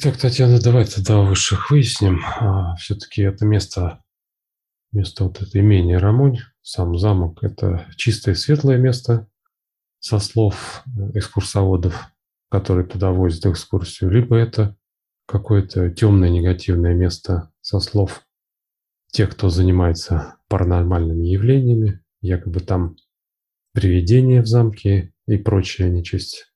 Так, Татьяна, давай тогда высших выясним. А, все-таки это место, место вот это имение Рамунь, сам замок, это чистое светлое место, со слов экскурсоводов, которые туда возят экскурсию, либо это какое-то темное негативное место со слов тех, кто занимается паранормальными явлениями, якобы там привидения в замке и прочая нечисть.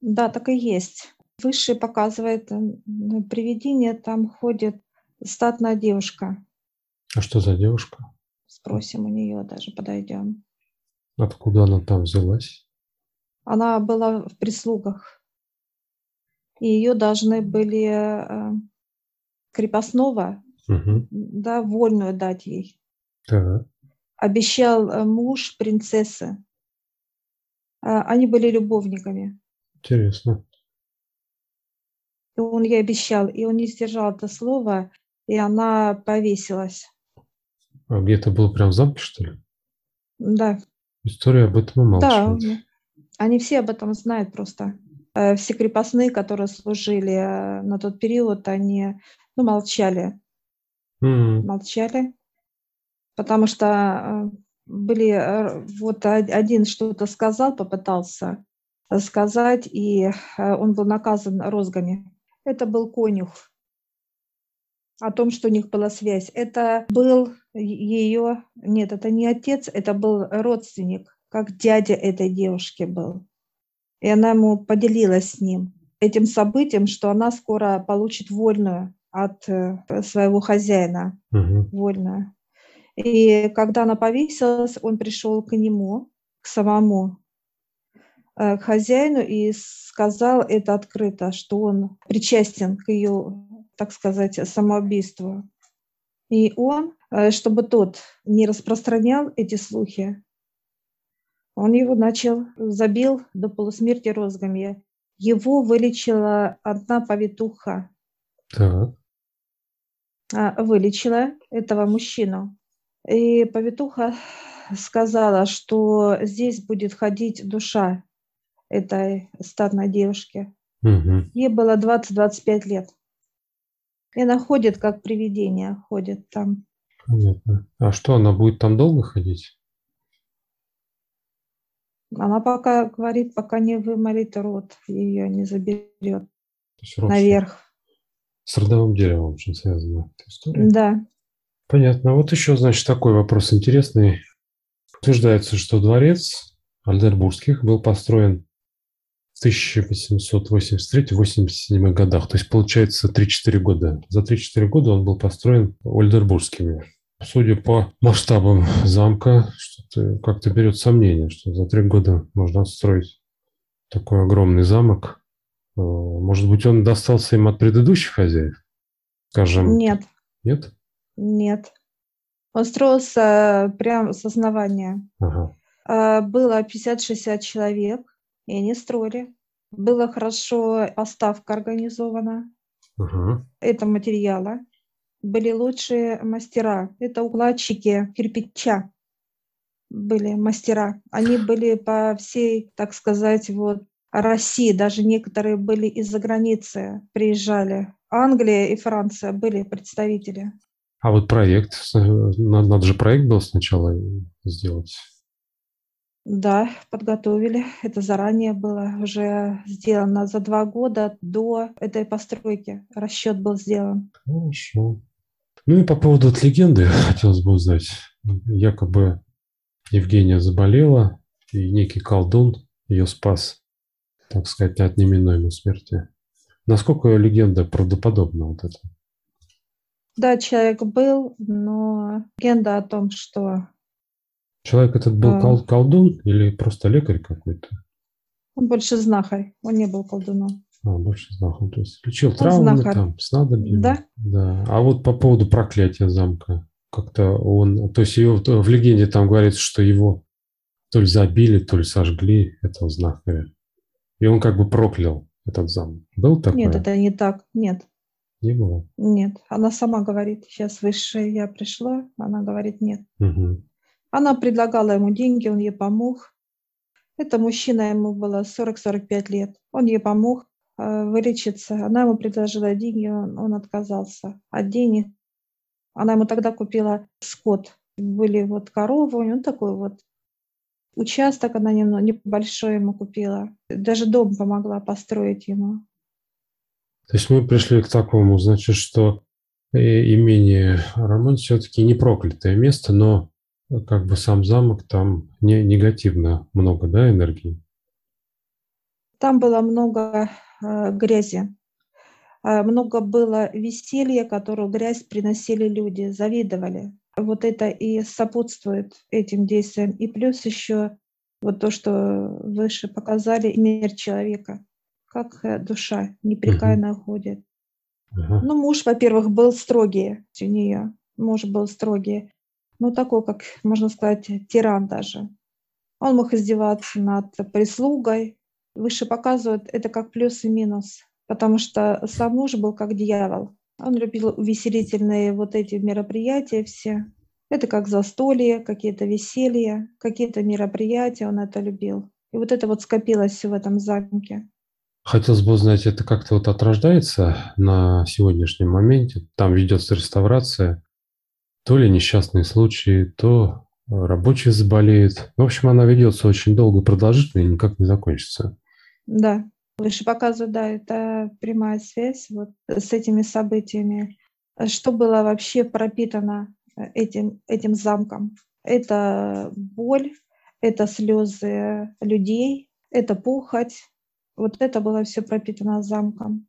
Да, так и есть. Высший показывает привидение, там ходит статная девушка. А что за девушка? Спросим у нее, даже подойдем. Откуда она там взялась? Она была в прислугах. И ее должны были э, крепостного, угу. да, вольную дать ей. Так. Обещал э, муж принцессы. Э, они были любовниками. Интересно. И он ей обещал, и он не сдержал это слово, и она повесилась. А где-то было прям в замке, что ли? Да. История об этом умалчивает. Да, они все об этом знают просто. Э, все крепостные, которые служили э, на тот период, они ну, молчали. Mm. Молчали, потому что э, были, вот один что-то сказал, попытался сказать, и он был наказан розгами. Это был конюх о том, что у них была связь. Это был ее, нет, это не отец, это был родственник, как дядя этой девушки был. И она ему поделилась с ним этим событием, что она скоро получит вольную от э, своего хозяина, угу. вольную. И когда она повесилась, он пришел к нему, к самому к хозяину и сказал это открыто, что он причастен к ее так сказать, самоубийству. И он, э, чтобы тот не распространял эти слухи, он его начал, забил до полусмерти розгами. Его вылечила одна повитуха. Так. А, вылечила этого мужчину. И повитуха сказала, что здесь будет ходить душа этой статной девушки. Угу. Ей было 20-25 лет. И она ходит, как привидение, ходит там. Понятно. А что, она будет там долго ходить? Она пока говорит, пока не вымолит рот, ее не заберет наверх. С родовым деревом очень связана эта история? Да. Понятно. Вот еще, значит, такой вопрос интересный. Утверждается, что дворец Альдербургских был построен 1883-87 годах. То есть, получается, 3-4 года. За 3-4 года он был построен Ольдербургскими. Судя по масштабам замка, что-то как-то берет сомнение, что за 3 года можно отстроить такой огромный замок. Э, может быть, он достался им от предыдущих хозяев? Скажем. Нет. Нет? Нет. Он строился прямо с основания. Ага. Э, было 50-60 человек и они строили. Было хорошо поставка организована. Угу. Это материала. Были лучшие мастера. Это укладчики кирпича были мастера. Они были по всей, так сказать, вот России. Даже некоторые были из-за границы, приезжали. Англия и Франция были представители. А вот проект, надо же проект был сначала сделать. Да, подготовили. Это заранее было уже сделано за два года до этой постройки. Расчет был сделан. Хорошо. Ну и по поводу от легенды хотелось бы узнать. Якобы Евгения заболела, и некий колдун ее спас, так сказать, от неминуемой смерти. Насколько легенда правдоподобна вот это? Да, человек был, но легенда о том, что Человек этот был а... колдун или просто лекарь какой-то? Он больше знахарь, он не был колдуном. А, больше знахарь. То есть лечил он травмы знахарь. там, снадобьями. Да. Да. А вот по поводу проклятия замка, как-то он, то есть его, в легенде там говорится, что его то ли забили, то ли сожгли, этого знахаря. И он как бы проклял этот замок. Был такой? Нет, это не так. Нет. Не было? Нет. Она сама говорит, сейчас высшая я пришла, она говорит нет. Угу. Она предлагала ему деньги, он ей помог. Это мужчина, ему было 40-45 лет. Он ей помог, вылечиться. Она ему предложила деньги, он, он отказался от денег. Она ему тогда купила скот. Были вот коровы, у него такой вот участок она немного небольшой ему купила. Даже дом помогла построить ему. То есть мы пришли к такому, значит, что э, имение Рамон все-таки не проклятое место, но как бы сам замок там не негативно много, да, энергии? Там было много э, грязи, э, много было веселья, которое грязь приносили люди, завидовали. Вот это и сопутствует этим действиям. И плюс еще вот то, что выше показали, мир человека, как э, душа непрекаянно угу. ходит. Угу. Ну, муж, во-первых, был строгий у нее. Муж был строгий. Ну, такой, как, можно сказать, тиран даже. Он мог издеваться над прислугой. Выше показывают это как плюс и минус, потому что сам муж был как дьявол. Он любил увеселительные вот эти мероприятия все. Это как застолье, какие-то веселья, какие-то мероприятия, он это любил. И вот это вот скопилось все в этом замке. Хотелось бы узнать, это как-то вот отрождается на сегодняшнем моменте? Там ведется реставрация, то ли несчастные случаи, то рабочие заболеют. В общем, она ведется очень долго, продолжительно и никак не закончится. Да, выше показывают, да, это прямая связь вот с этими событиями. Что было вообще пропитано этим, этим замком? Это боль, это слезы людей, это пухоть. Вот это было все пропитано замком.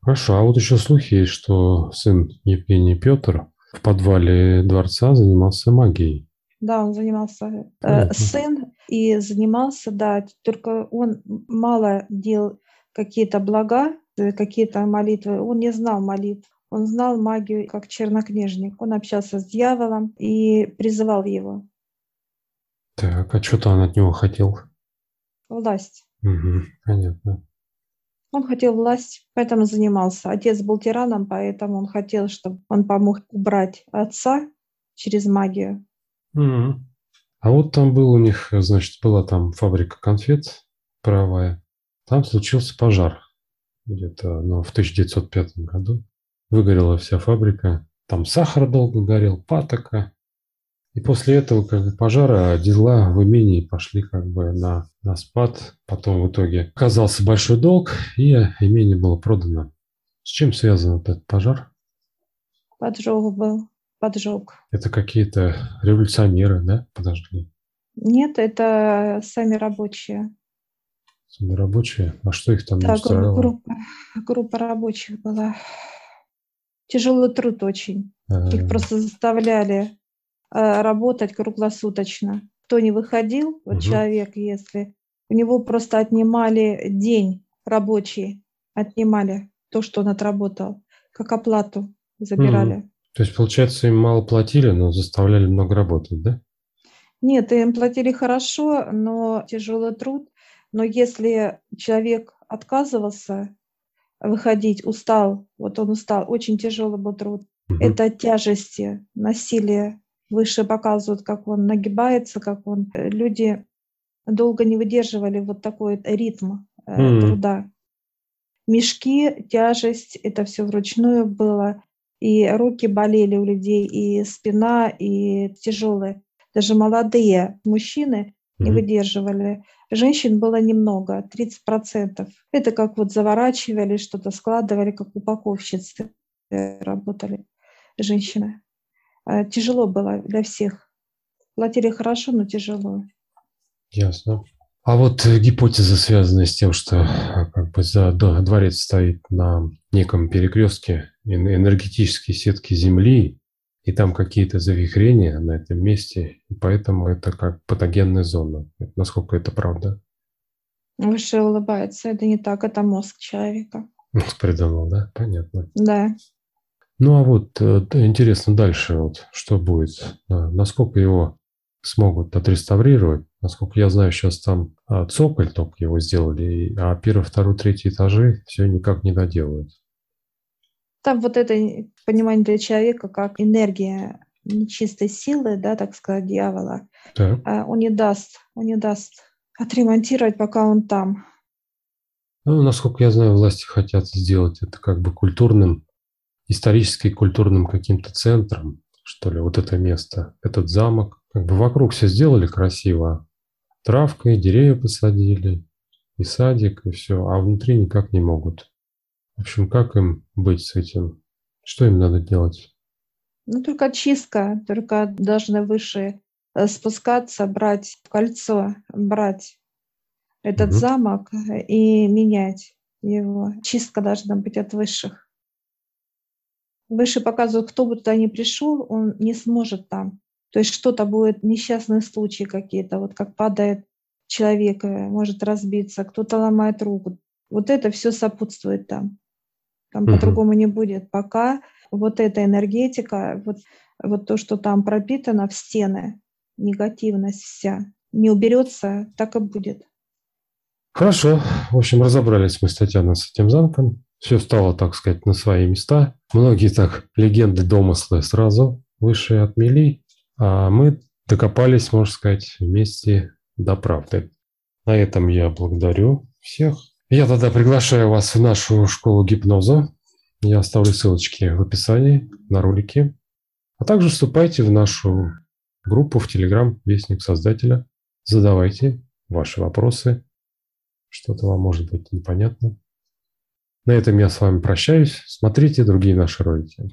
Хорошо, а вот еще слухи есть, что сын Евгений Петр в подвале дворца занимался магией. Да, он занимался э, сын и занимался, да, только он мало делал какие-то блага, э, какие-то молитвы. Он не знал молитв. Он знал магию как чернокнижник. Он общался с дьяволом и призывал его. Так, а что-то он от него хотел? Власть. Угу, понятно. Он хотел власть, поэтому занимался. Отец был тираном, поэтому он хотел, чтобы он помог убрать отца через магию. Mm-hmm. А вот там был у них, значит, была там фабрика конфет правая. Там случился пожар где-то ну, в 1905 году. Выгорела вся фабрика. Там сахар долго горел, патока. И после этого как бы пожара дела в имении пошли как бы на, на спад. Потом в итоге оказался большой долг, и имение было продано. С чем связан этот пожар? Поджог был поджог. Это какие-то революционеры, да? Подожди. Нет, это сами рабочие. Сами рабочие? А что их там да, устраивало? Группа, группа рабочих была. Тяжелый труд очень. А-а-а. Их просто заставляли э, работать круглосуточно. Кто не выходил, вот угу. человек, если у него просто отнимали день рабочий, отнимали то, что он отработал, как оплату забирали. Угу. То есть, получается, им мало платили, но заставляли много работать, да? Нет, им платили хорошо, но тяжелый труд. Но если человек отказывался выходить, устал, вот он устал, очень тяжелый был труд. Угу. Это тяжести, насилие. Выше показывают, как он нагибается, как он... Э, люди долго не выдерживали вот такой ритм угу. труда. Мешки, тяжесть, это все вручную было и руки болели у людей, и спина, и тяжелые. Даже молодые мужчины не выдерживали. Женщин было немного, 30%. Это как вот заворачивали, что-то складывали, как упаковщицы работали женщины. А, тяжело было для всех. Платили хорошо, но тяжело. Ясно. А вот гипотеза, связанная с тем, что а, как бы за дворец стоит на неком перекрестке энергетические сетки Земли, и там какие-то завихрения на этом месте, и поэтому это как патогенная зона. Насколько это правда? Выше улыбается. Это не так, это мозг человека. Мозг придумал, да? Понятно. Да. Ну а вот э, интересно дальше, вот, что будет, насколько его смогут отреставрировать. Насколько я знаю, сейчас там а, цоколь только его сделали, а первый, второй, третий этажи все никак не доделают. Там вот это понимание для человека как энергия нечистой силы, да, так сказать, дьявола, так. А, он не даст, он не даст отремонтировать, пока он там. Ну, насколько я знаю, власти хотят сделать это как бы культурным, исторически культурным каким-то центром, что ли, вот это место, этот замок. Как бы вокруг все сделали красиво, травкой, деревья посадили, и садик, и все, а внутри никак не могут. В общем, как им быть с этим? Что им надо делать? Ну, только чистка, только должны выше э, спускаться, брать кольцо, брать этот угу. замок и менять его. Чистка должна быть от высших. Выше показывают, кто бы туда ни пришел, он не сможет там. То есть что-то будет, несчастные случаи какие-то, вот как падает человек, э, может разбиться, кто-то ломает руку. Вот это все сопутствует там. Там угу. по-другому не будет, пока вот эта энергетика, вот, вот то, что там пропитано в стены, негативность вся, не уберется, так и будет. Хорошо. В общем, разобрались мы с Татьяной с этим замком. Все стало, так сказать, на свои места. Многие так легенды, домыслы сразу высшие отмели, а мы докопались, можно сказать, вместе до правды. На этом я благодарю всех. Я тогда приглашаю вас в нашу школу гипноза. Я оставлю ссылочки в описании на ролики. А также вступайте в нашу группу в Telegram «Вестник Создателя». Задавайте ваши вопросы что-то вам может быть непонятно. На этом я с вами прощаюсь. Смотрите другие наши ролики.